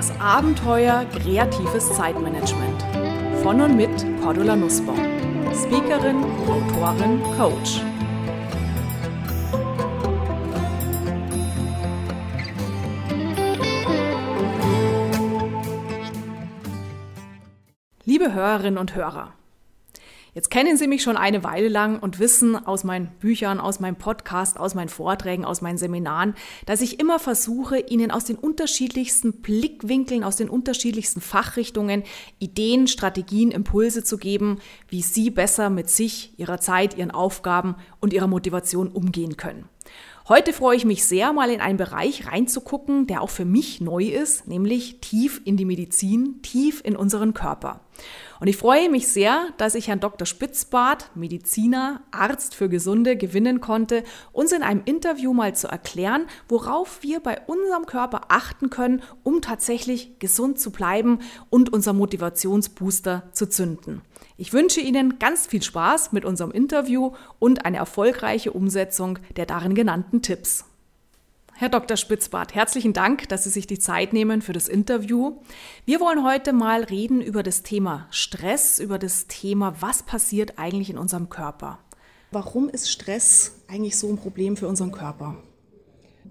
Das Abenteuer kreatives Zeitmanagement. Von und mit Cordula Nussbaum. Speakerin, Autorin, Coach. Liebe Hörerinnen und Hörer, Jetzt kennen Sie mich schon eine Weile lang und wissen aus meinen Büchern, aus meinem Podcast, aus meinen Vorträgen, aus meinen Seminaren, dass ich immer versuche, Ihnen aus den unterschiedlichsten Blickwinkeln, aus den unterschiedlichsten Fachrichtungen Ideen, Strategien, Impulse zu geben, wie Sie besser mit sich, Ihrer Zeit, Ihren Aufgaben und Ihrer Motivation umgehen können. Heute freue ich mich sehr, mal in einen Bereich reinzugucken, der auch für mich neu ist, nämlich tief in die Medizin, tief in unseren Körper. Und ich freue mich sehr, dass ich Herrn Dr. Spitzbart, Mediziner, Arzt für Gesunde, gewinnen konnte, uns in einem Interview mal zu erklären, worauf wir bei unserem Körper achten können, um tatsächlich gesund zu bleiben und unser Motivationsbooster zu zünden. Ich wünsche Ihnen ganz viel Spaß mit unserem Interview und eine erfolgreiche Umsetzung der darin genannten Tipps. Herr Dr. Spitzbart, herzlichen Dank, dass Sie sich die Zeit nehmen für das Interview. Wir wollen heute mal reden über das Thema Stress, über das Thema, was passiert eigentlich in unserem Körper. Warum ist Stress eigentlich so ein Problem für unseren Körper?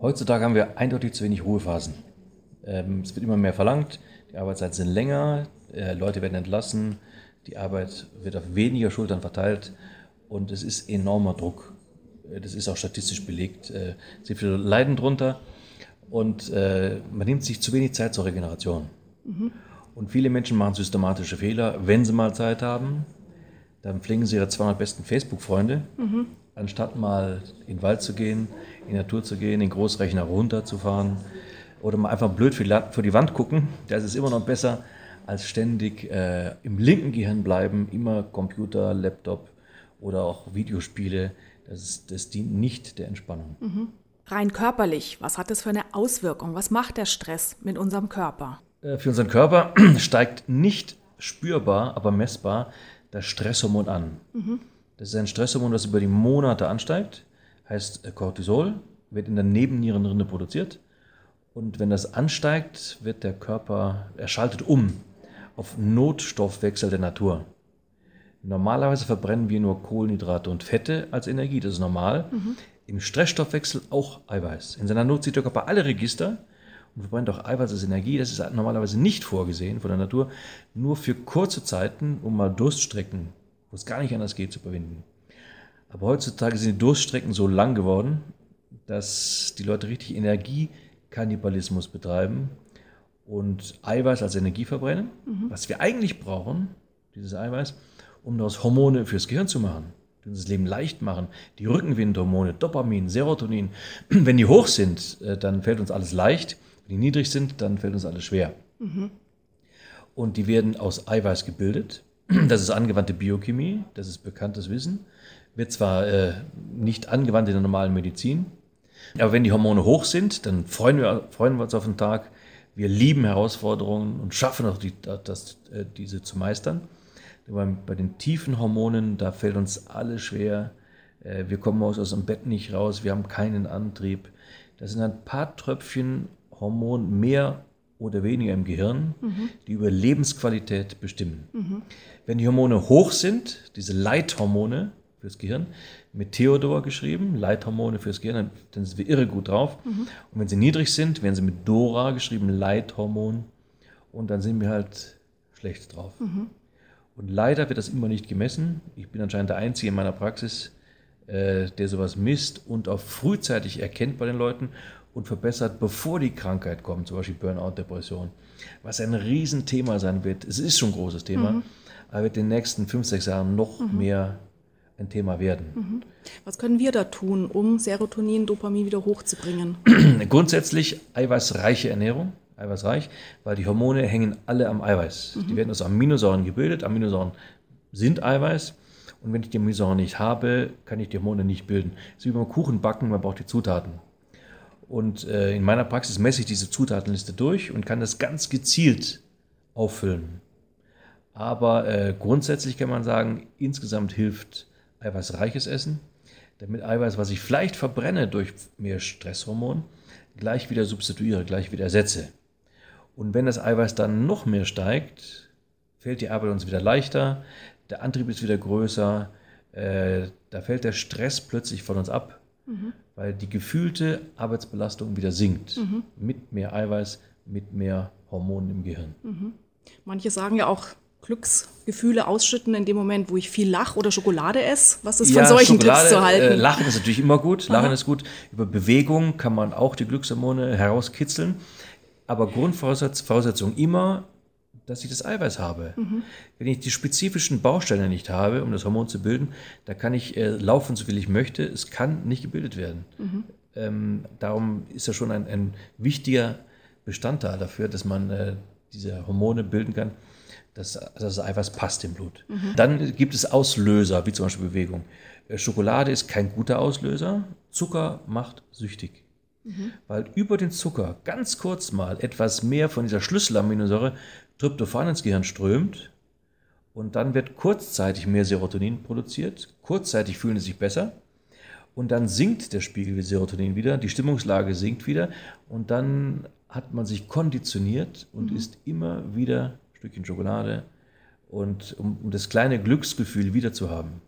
Heutzutage haben wir eindeutig zu wenig Ruhephasen. Ähm, es wird immer mehr verlangt, die Arbeitszeiten sind länger, äh, Leute werden entlassen, die Arbeit wird auf weniger Schultern verteilt und es ist enormer Druck. Äh, das ist auch statistisch belegt, äh, sehr viele leiden drunter und äh, man nimmt sich zu wenig Zeit zur Regeneration. Mhm. Und viele Menschen machen systematische Fehler. Wenn sie mal Zeit haben, dann pflegen sie ihre 200 besten Facebook-Freunde, mhm. anstatt mal in den Wald zu gehen, in die Natur zu gehen, den Großrechner runterzufahren oder mal einfach blöd vor die Wand gucken. Das ist immer noch besser, als ständig äh, im linken Gehirn bleiben, immer Computer, Laptop oder auch Videospiele. Das, ist, das dient nicht der Entspannung. Mhm. Rein körperlich, was hat das für eine Auswirkung? Was macht der Stress mit unserem Körper? Äh, für unseren Körper steigt nicht spürbar, aber messbar das Stresshormon an. Mhm. Das ist ein Stresshormon, das über die Monate ansteigt, heißt äh, Cortisol, wird in der Nebennierenrinde produziert. Und wenn das ansteigt, wird der Körper, er schaltet um auf Notstoffwechsel der Natur. Normalerweise verbrennen wir nur Kohlenhydrate und Fette als Energie, das ist normal. Mhm. Im Stressstoffwechsel auch Eiweiß. In seiner Not zieht der Körper alle Register und verbrennt auch Eiweiß als Energie. Das ist normalerweise nicht vorgesehen von der Natur, nur für kurze Zeiten, um mal Durststrecken, wo es gar nicht anders geht, zu überwinden. Aber heutzutage sind die Durststrecken so lang geworden, dass die Leute richtig Energiekannibalismus betreiben und Eiweiß als Energie verbrennen. Mhm. Was wir eigentlich brauchen, dieses Eiweiß, um daraus Hormone fürs Gehirn zu machen, die uns das Leben leicht machen. Die Rückenwindhormone, Dopamin, Serotonin, wenn die hoch sind, äh, dann fällt uns alles leicht. Wenn die niedrig sind, dann fällt uns alles schwer. Mhm. Und die werden aus Eiweiß gebildet. Das ist angewandte Biochemie, das ist bekanntes Wissen. Wird zwar äh, nicht angewandt in der normalen Medizin, aber wenn die Hormone hoch sind, dann freuen wir, freuen wir uns auf den Tag. Wir lieben Herausforderungen und schaffen auch die, das, äh, diese zu meistern. Bei den tiefen Hormonen, da fällt uns alles schwer. Äh, wir kommen aus, aus dem Bett nicht raus, wir haben keinen Antrieb. Das sind ein paar Tröpfchen Hormon mehr oder weniger im Gehirn, mhm. die über Lebensqualität bestimmen. Mhm. Wenn die Hormone hoch sind, diese Leithormone fürs Gehirn, mit Theodor geschrieben, Leithormone fürs Gehirn, dann sind wir irre gut drauf. Mhm. Und wenn sie niedrig sind, werden sie mit Dora geschrieben, Leithormon, und dann sind wir halt schlecht drauf. Und leider wird das immer nicht gemessen. Ich bin anscheinend der Einzige in meiner Praxis, äh, der sowas misst und auch frühzeitig erkennt bei den Leuten und verbessert, bevor die Krankheit kommt, zum Beispiel Burnout, Depression. Was ein Riesenthema sein wird. Es ist schon ein großes Thema, mhm. aber wird in den nächsten fünf, sechs Jahren noch mhm. mehr ein Thema werden. Mhm. Was können wir da tun, um Serotonin, Dopamin wieder hochzubringen? Grundsätzlich eiweißreiche Ernährung eiweißreich, weil die Hormone hängen alle am Eiweiß. Mhm. Die werden aus Aminosäuren gebildet. Aminosäuren sind Eiweiß. Und wenn ich die Aminosäuren nicht habe, kann ich die Hormone nicht bilden. Es ist wie beim Kuchen backen, man braucht die Zutaten. Und äh, in meiner Praxis messe ich diese Zutatenliste durch und kann das ganz gezielt auffüllen. Aber äh, grundsätzlich kann man sagen, insgesamt hilft eiweißreiches Essen, damit Eiweiß, was ich vielleicht verbrenne durch mehr Stresshormon, gleich wieder substituiere, gleich wieder ersetze. Und wenn das Eiweiß dann noch mehr steigt, fällt die Arbeit uns wieder leichter, der Antrieb ist wieder größer, äh, da fällt der Stress plötzlich von uns ab, mhm. weil die gefühlte Arbeitsbelastung wieder sinkt. Mhm. Mit mehr Eiweiß, mit mehr Hormonen im Gehirn. Mhm. Manche sagen ja auch, Glücksgefühle ausschütten in dem Moment, wo ich viel lache oder Schokolade esse? Was ist ja, von solchen Schokolade, Glücks zu halten? Äh, Lachen ist natürlich immer gut. Lachen Aha. ist gut. Über Bewegung kann man auch die Glückshormone herauskitzeln. Aber Grundvoraussetzung immer, dass ich das Eiweiß habe. Mhm. Wenn ich die spezifischen Bausteine nicht habe, um das Hormon zu bilden, da kann ich äh, laufen, so viel ich möchte. Es kann nicht gebildet werden. Mhm. Ähm, darum ist das schon ein, ein, wichtiger Bestandteil dafür, dass man äh, diese Hormone bilden kann dass, das Eiweiß passt im Blut. Mhm. Dann gibt es Auslöser, wie zum Beispiel Bewegung. Äh, Schokolade ist kein guter Auslöser. Zucker macht süchtig. Mhm. Weil über den Zucker ganz kurz mal etwas mehr von dieser Schlüsselaminosäure Tryptophan ins Gehirn strömt und dann wird kurzzeitig mehr Serotonin produziert. Kurzzeitig fühlen sie sich besser und dann sinkt der Spiegel wie Serotonin wieder, die Stimmungslage sinkt wieder und dann hat man sich konditioniert und mhm. ist immer wieder Stückchen Schokolade und um, um das kleine Glücksgefühl wieder zu haben.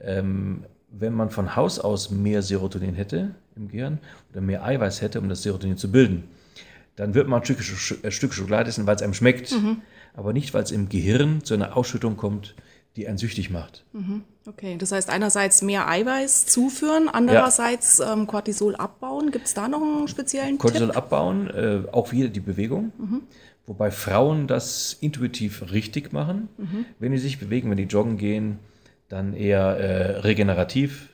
Ähm, wenn man von Haus aus mehr Serotonin hätte im Gehirn oder mehr Eiweiß hätte, um das Serotonin zu bilden, dann wird man ein Stück, ein Stück Schokolade essen, weil es einem schmeckt, mhm. aber nicht, weil es im Gehirn zu einer Ausschüttung kommt, die einen süchtig macht. Mhm. Okay, das heißt einerseits mehr Eiweiß zuführen, andererseits ja. ähm, Cortisol abbauen. Gibt es da noch einen speziellen Cortisol Tipp? abbauen, äh, auch wieder die Bewegung. Mhm. Wobei Frauen das intuitiv richtig machen. Mhm. Wenn die sich bewegen, wenn die joggen gehen, dann eher äh, regenerativ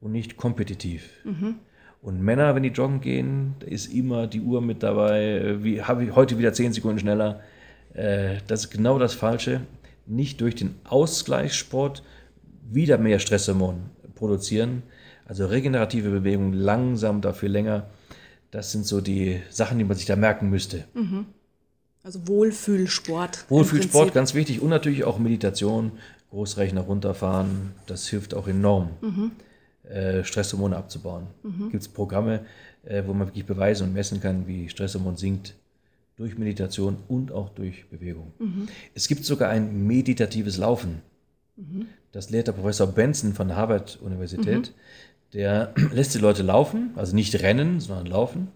und nicht kompetitiv. Mhm. Und Männer, wenn die joggen gehen, da ist immer die Uhr mit dabei, wie habe ich heute wieder zehn Sekunden schneller. Äh, das ist genau das Falsche. Nicht durch den Ausgleichssport wieder mehr Stresshormon produzieren. Also regenerative Bewegung langsam, dafür länger. Das sind so die Sachen, die man sich da merken müsste. Mhm. Also Wohlfühlsport. Wohlfühlsport, ganz wichtig. Und natürlich auch Meditation, Großrechner runterfahren. Das hilft auch enorm, mhm. äh, Stresshormone abzubauen. Mhm. Gibt es Programme, äh, wo man wirklich beweisen und messen kann, wie Stresshormon sinkt durch Meditation und auch durch Bewegung. Mhm. Es gibt sogar ein meditatives Laufen. Mhm. Das lehrt der Professor Benson von der Harvard-Universität. Mhm. Der lässt die Leute laufen, also nicht rennen, sondern laufen.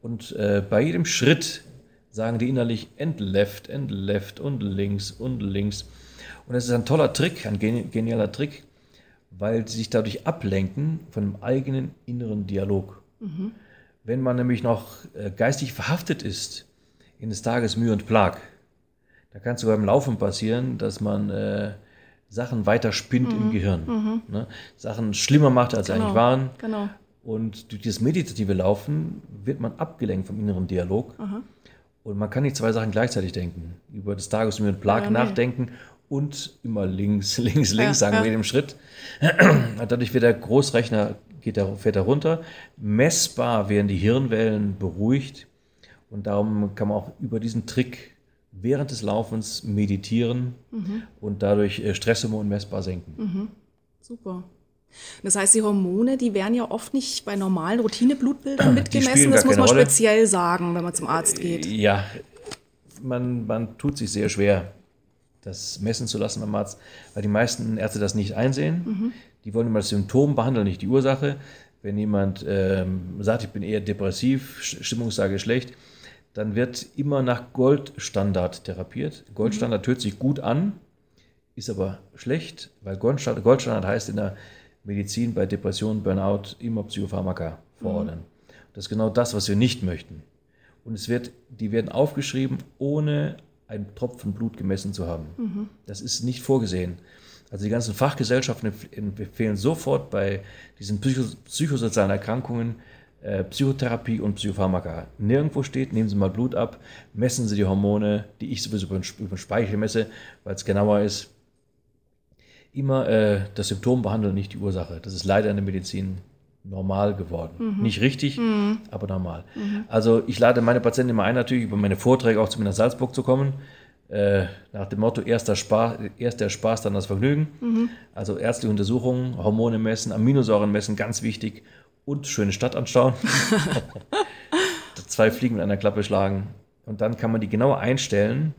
Und äh, bei jedem Schritt sagen die innerlich end left, end left und links und links. Und das ist ein toller Trick, ein genialer Trick, weil sie sich dadurch ablenken von dem eigenen inneren Dialog. Mhm. Wenn man nämlich noch äh, geistig verhaftet ist in des Tages Mühe und Plag, da kann es sogar beim Laufen passieren, dass man äh, Sachen weiter spinnt mhm. im Gehirn. Mhm. Ne? Sachen schlimmer macht, als genau. sie eigentlich waren. Genau. Und durch dieses meditative Laufen wird man abgelenkt vom inneren Dialog. Aha. Und man kann nicht zwei Sachen gleichzeitig denken. Über das Tagesmühe und Plag ja, nachdenken und immer links, links, links ja, sagen ja. wir in dem Schritt. Dadurch wird der Großrechner, geht der, fährt er runter. Messbar werden die Hirnwellen beruhigt. Und darum kann man auch über diesen Trick während des Laufens meditieren mhm. und dadurch äh, Stresshormone messbar senken. Mhm. Super. Das heißt, die Hormone, die werden ja oft nicht bei normalen Routineblutbildern mitgemessen. Das muss man Rolle. speziell sagen, wenn man zum Arzt geht. Ja, man, man tut sich sehr schwer, das messen zu lassen beim Arzt, weil die meisten Ärzte das nicht einsehen. Mhm. Die wollen immer das Symptom behandeln, nicht die Ursache. Wenn jemand ähm, sagt, ich bin eher depressiv, Stimmungslage schlecht, dann wird immer nach Goldstandard therapiert. Goldstandard mhm. hört sich gut an, ist aber schlecht, weil Goldstandard, Goldstandard heißt in der Medizin bei Depressionen, Burnout immer Psychopharmaka verordnen. Mhm. Das ist genau das, was wir nicht möchten. Und es wird, die werden aufgeschrieben, ohne einen Tropfen Blut gemessen zu haben. Mhm. Das ist nicht vorgesehen. Also die ganzen Fachgesellschaften empfehlen sofort bei diesen psychosozialen Erkrankungen äh, Psychotherapie und Psychopharmaka. Nirgendwo steht, nehmen Sie mal Blut ab, messen Sie die Hormone, die ich sowieso über den Speichel messe, weil es genauer ist immer äh, das Symptom behandeln, nicht die Ursache. Das ist leider in der Medizin normal geworden. Mhm. Nicht richtig, mhm. aber normal. Mhm. Also ich lade meine Patienten immer ein, natürlich über meine Vorträge auch zu mir nach Salzburg zu kommen. Äh, nach dem Motto, erst der, Spaß, erst der Spaß, dann das Vergnügen. Mhm. Also ärztliche Untersuchungen, Hormone messen, Aminosäuren messen, ganz wichtig. Und schöne Stadt anschauen. Zwei Fliegen mit einer Klappe schlagen. Und dann kann man die genauer einstellen.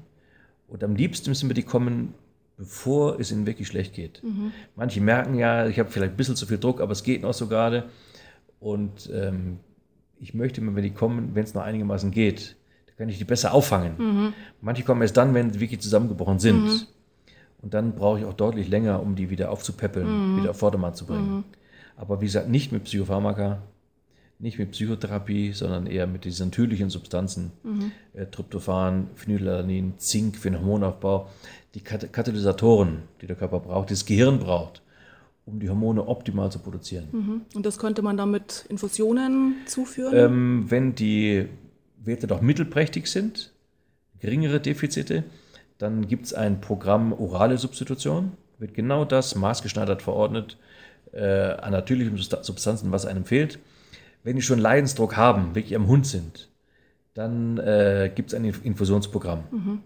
Und am liebsten müssen wir die kommen, bevor es ihnen wirklich schlecht geht. Mhm. Manche merken ja, ich habe vielleicht ein bisschen zu viel Druck, aber es geht noch so gerade. Und ähm, ich möchte immer, wenn die kommen, wenn es noch einigermaßen geht, dann kann ich die besser auffangen. Mhm. Manche kommen erst dann, wenn sie wirklich zusammengebrochen sind. Mhm. Und dann brauche ich auch deutlich länger, um die wieder aufzupäppeln, mhm. wieder auf Vordermann zu bringen. Mhm. Aber wie gesagt, nicht mit Psychopharmaka, nicht mit Psychotherapie, sondern eher mit diesen natürlichen Substanzen, mhm. äh, Tryptophan, Phenylalanin, Zink für den Hormonaufbau, die Kat Katalysatoren, die der Körper braucht, die das Gehirn braucht, um die Hormone optimal zu produzieren. Mhm. Und das könnte man dann mit Infusionen zuführen? Ähm, wenn die Werte doch mittelprächtig sind, geringere Defizite, dann gibt es ein Programm orale Substitution, wird genau das maßgeschneidert verordnet äh, an natürlichen Substanzen, was einem fehlt wenn die schon Leidensdruck haben, wirklich am Hund sind, dann äh, gibt es ein Infusionsprogramm. Mhm.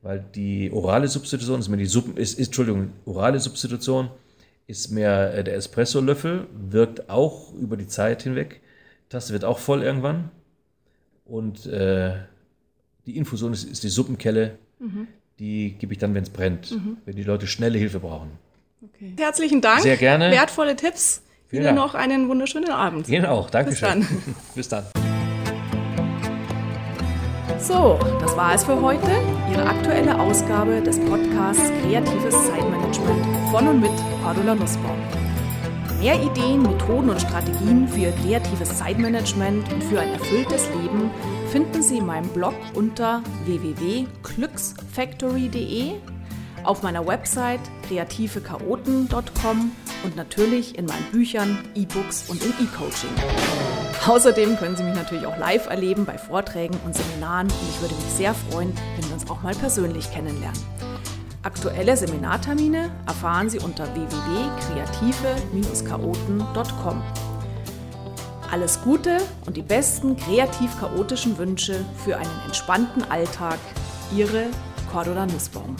Weil die orale Substitution ist mehr die Suppen, ist, ist, Entschuldigung, orale Substitution ist mehr äh, der Espresso-Löffel, wirkt auch über die Zeit hinweg. Taste wird auch voll irgendwann. Und äh, die Infusion ist, ist die Suppenkelle, mhm. die gebe ich dann, wenn es brennt, mhm. wenn die Leute schnelle Hilfe brauchen. Okay. Herzlichen Dank. Sehr gerne. Wertvolle Tipps. Ihnen Dank. noch einen wunderschönen Abend. Ihnen auch. Dankeschön. Bis dann. Bis dann. So, das war es für heute. Ihre aktuelle Ausgabe des Podcasts Kreatives Zeitmanagement von und mit Cordula Nussbaum. Mehr Ideen, Methoden und Strategien für Ihr kreatives Zeitmanagement und für ein erfülltes Leben finden Sie in meinem Blog unter www.glücksfactory.de auf meiner Website kreativechaoten.com und natürlich in meinen Büchern, E-Books und im E-Coaching. Außerdem können Sie mich natürlich auch live erleben bei Vorträgen und Seminaren und ich würde mich sehr freuen, wenn wir uns auch mal persönlich kennenlernen. Aktuelle Seminartermine erfahren Sie unter www.kreative-chaoten.com. Alles Gute und die besten kreativ-chaotischen Wünsche für einen entspannten Alltag. Ihre Cordula Nussbaum.